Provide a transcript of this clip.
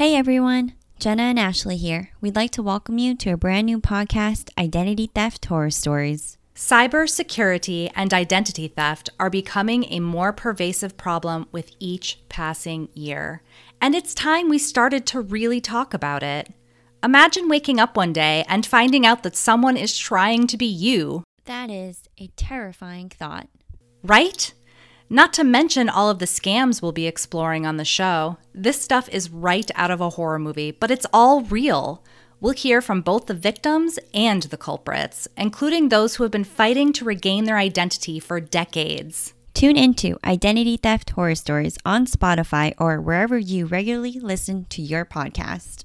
Hey everyone, Jenna and Ashley here. We'd like to welcome you to a brand new podcast, Identity Theft Horror Stories. Cybersecurity and identity theft are becoming a more pervasive problem with each passing year. And it's time we started to really talk about it. Imagine waking up one day and finding out that someone is trying to be you. That is a terrifying thought. Right? Not to mention all of the scams we'll be exploring on the show. This stuff is right out of a horror movie, but it's all real. We'll hear from both the victims and the culprits, including those who have been fighting to regain their identity for decades. Tune into Identity Theft Horror Stories on Spotify or wherever you regularly listen to your podcast.